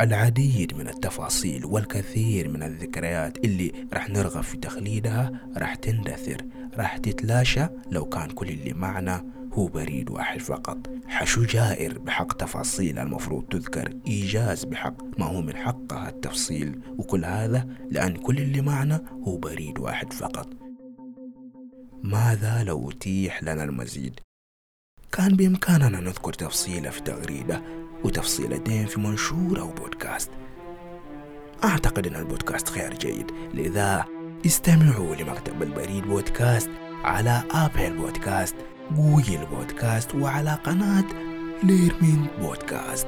العديد من التفاصيل والكثير من الذكريات اللي رح نرغب في تخليدها رح تندثر رح تتلاشى لو كان كل اللي معنا هو بريد واحد فقط. حشو جائر بحق تفاصيل المفروض تذكر إيجاز بحق ما هو من حقها التفصيل. وكل هذا لأن كل اللي معنا هو بريد واحد فقط. ماذا لو أتيح لنا المزيد؟ كان بإمكاننا نذكر تفصيلة في تغريدة وتفصيلتين في منشور أو بودكاست. أعتقد أن البودكاست خيار جيد. لذا استمعوا لمكتب البريد بودكاست على آبل بودكاست جوجل بودكاست وعلى قناة ليرمين بودكاست.